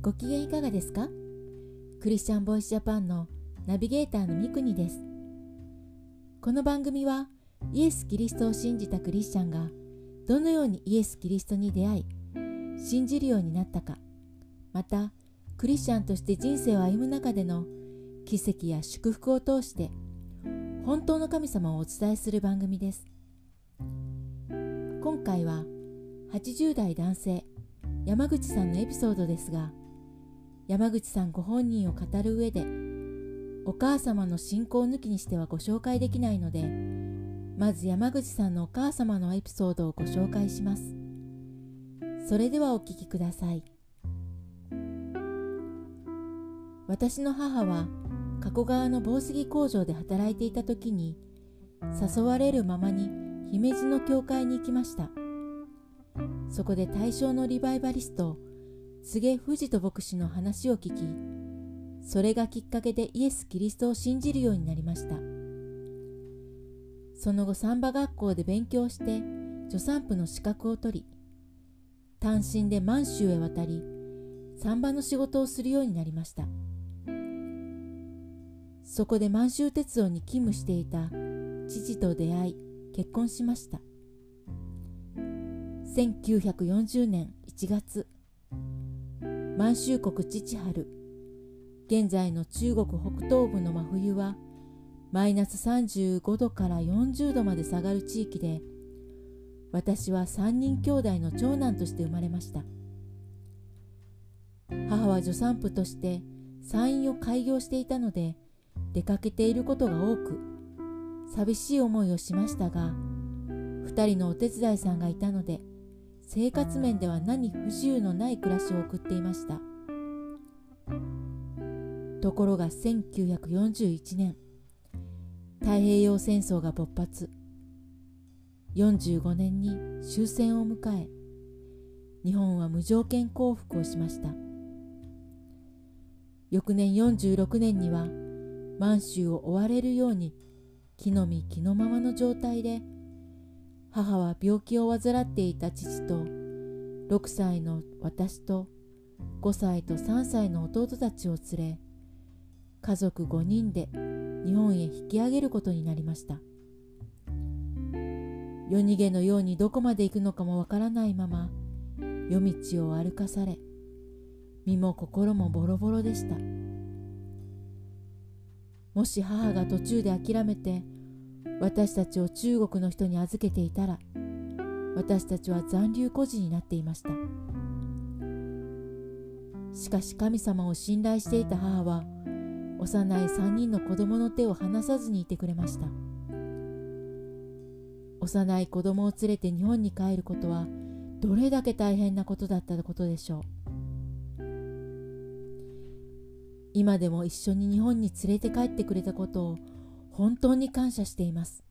ご機嫌いかがですか？クリスチャンボイスジャパンのナビゲーターのミクニです。この番組はイエス・キリストを信じたクリスチャンがどのようにイエス・キリストに出会い信じるようになったかまたクリスチャンとして人生を歩む中での奇跡や祝福を通して本当の神様をお伝えする番組です今回は80代男性山口さんのエピソードですが山口さんご本人を語る上でお母様の信仰抜きにしてはご紹介できないのでまず山口さんのお母様のエピソードをご紹介します。それではお聞きください。私の母は加古川の紡績工場で働いていた時に誘われるままに姫路の教会に行きました。そこで大正のリバイバリスト柘植藤人牧師の話を聞きそれがきっかけでイエス・キリストを信じるようになりました。その後サンバ学校で勉強して助産婦の資格を取り単身で満州へ渡りサンバの仕事をするようになりました。そこで満州鉄道に勤務していた父と出会い結婚しました。1940年1月満州国父春。現在の中国北東部の真冬はマイナス35度から40度まで下がる地域で私は3人兄弟の長男として生まれました。母は助産婦として産院を開業していたので出かけていることが多く寂しい思いをしましたが2人のお手伝いさんがいたので生活面では何不自由のない暮らしを送っていました。ところが1941年太平洋戦争が勃発。45年に終戦を迎え日本は無条件降伏をしました。翌年46年には満州を追われるように木の実木のままの状態で母は病気を患っていた父と6歳の私と5歳と3歳の弟たちを連れ家族5人で日本へ引き上げることになりました。夜逃げのようにどこまで行くのかもわからないまま夜道を歩かされ身も心もボロボロでした。もし母が途中で諦めて私たちを中国の人に預けていたら私たちは残留孤児になっていました。しかし神様を信頼していた母は幼い3人の子供の手を離さずにいてくれました。幼い子供を連れて日本に帰ることはどれだけ大変なことだったことでしょう。今でも一緒に日本に連れて帰ってくれたことを本当に感謝しています。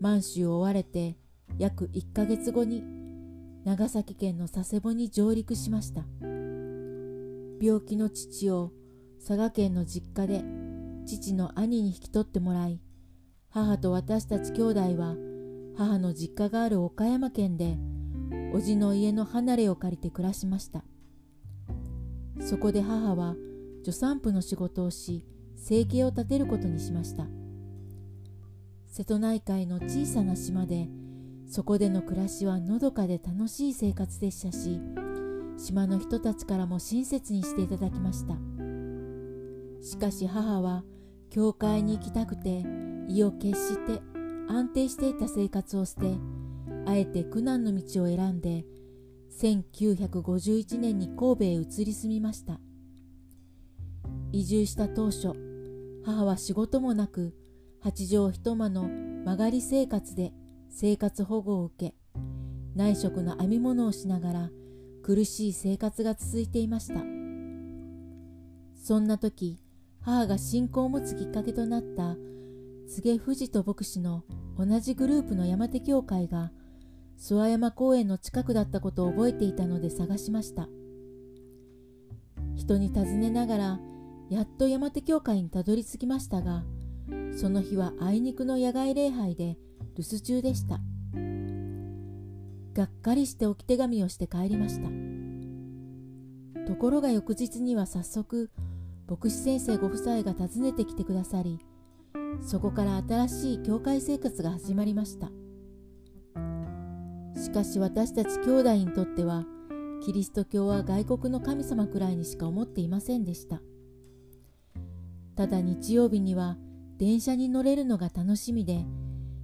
満州を追われて約1ヶ月後に長崎県の佐世保に上陸しました。病気の父を佐賀県の実家で父の兄に引き取ってもらい母と私たち兄弟は母の実家がある岡山県で叔父の家の離れを借りて暮らしました。そこで母は助産婦の仕事をし生計を立てることにしました。瀬戸内海の小さな島でそこでの暮らしはのどかで楽しい生活でしたし島の人たちからも親切にしていただきました。しかし母は教会に行きたくて意を決して安定していた生活を捨てあえて苦難の道を選んで1951年に神戸へ移り住みました。移住した当初母は仕事もなく八畳一間の曲がり生活で生活保護を受け内職の編み物をしながら苦しい生活が続いていました。そんな時母が信仰を持つきっかけとなった柘植藤人牧師の同じグループの山手教会が諏訪山公園の近くだったことを覚えていたので探しました。人に尋ねながらやっと山手教会にたどり着きましたがその日はあいにくの野外礼拝で留守中でした。がっかりして置き手紙をして帰りました。ところが翌日には早速牧師先生ご夫妻が訪ねてきてくださりそこから新しい教会生活が始まりました。しかし私たち兄弟にとってはキリスト教は外国の神様くらいにしか思っていませんでした。ただ日曜日には電車に乗れるのが楽しみで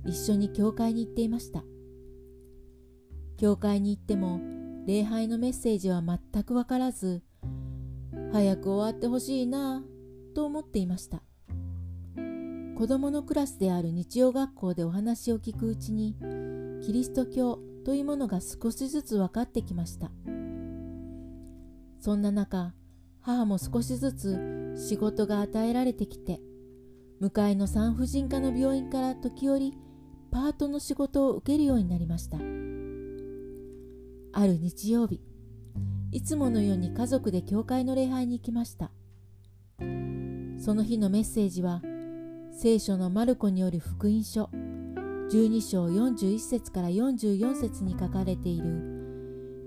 一緒に教会に行っていました。教会に行っても礼拝のメッセージは全くわからず早く終わってほしいなと思っていました。子供のクラスである日曜学校でお話を聞くうちにキリスト教というものが少しずつ分かってきました。そんな中母も少しずつ仕事が与えられてきて向かいの産婦人科の病院から時折パートの仕事を受けるようになりました。ある日曜日いつものように家族で教会の礼拝に行きました。その日のメッセージは聖書のマルコによる福音書12章41節から44節に書かれている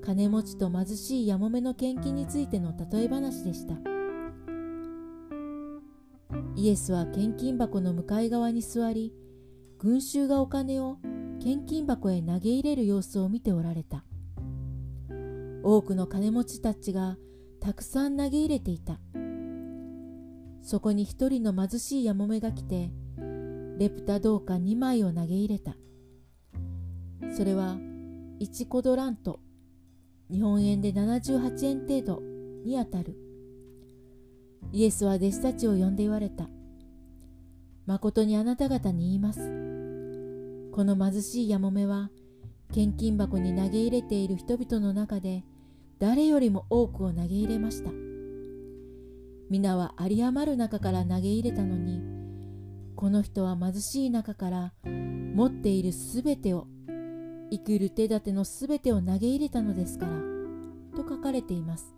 金持ちと貧しいやもめの献金についての例え話でした。イエスは献金箱の向かい側に座り群衆がお金を献金箱へ投げ入れる様子を見ておられた。多くの金持ちたちがたくさん投げ入れていた。そこに一人の貧しいやもめが来てレプタ銅貨2枚を投げ入れた。それは1コドラント日本円で78円程度にあたる。イエスは弟子たちを呼んで言われた。誠にあなた方に言います。この貧しいやもめは献金箱に投げ入れている人々の中で誰よりも多くを投げ入れました。皆は有り余る中から投げ入れたのにこの人は貧しい中から持っているすべてを生きる手立てのすべてを投げ入れたのですからと書かれています。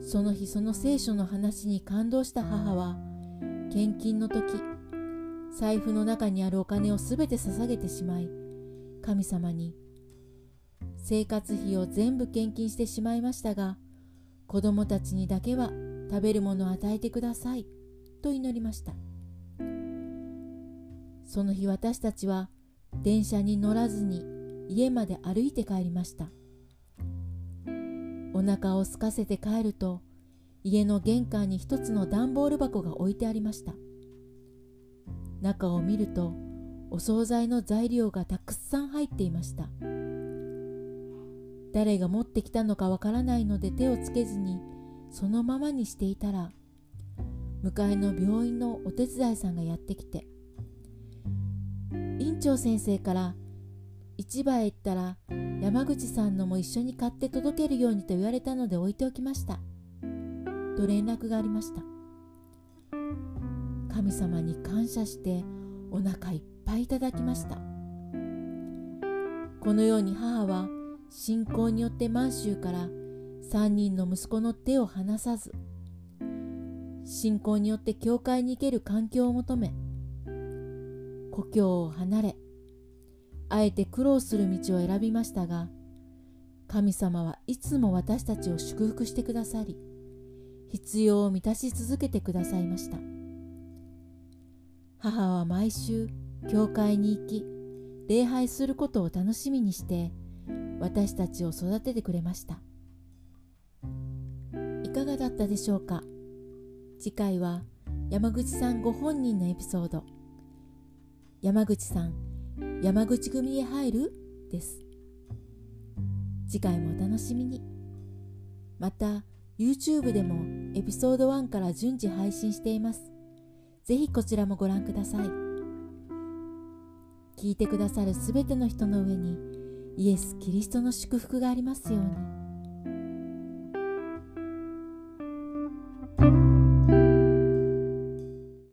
その日その聖書の話に感動した母は献金の時財布の中にあるお金をすべて捧げてしまい神様に生活費を全部献金してしまいましたが子供たちにだけは食べるものを与えてくださいと祈りました。その日私たちは電車に乗らずに家まで歩いて帰りました。お腹を空かせて帰ると家の玄関に一つの段ボール箱が置いてありました。中を見るとお惣菜の材料がたくさん入っていました。誰が持ってきたのかわからないので手をつけずにそのままにしていたら向かいの病院のお手伝いさんがやってきて院長先生から市場へ行ったら山口さんのも一緒に買って届けるようにと言われたので置いておきました。と連絡がありました。神様に感謝してお腹いっぱいいただきました。このように母は信仰によって満州から3人の息子の手を離さず信仰によって教会に行ける環境を求め故郷を離れあえて苦労する道を選びましたが神様はいつも私たちを祝福してくださり必要を満たし続けてくださいました。母は毎週教会に行き礼拝することを楽しみにして私たちを育ててくれました。いかがだったでしょうか？次回は山口さんご本人のエピソード。山口さん山口組へ入る？です。次回もお楽しみに。また YouTube でもエピソード1から順次配信しています。ぜひこちらもご覧ください。聞いてくださるすべての人の上にイエス・キリストの祝福がありますように。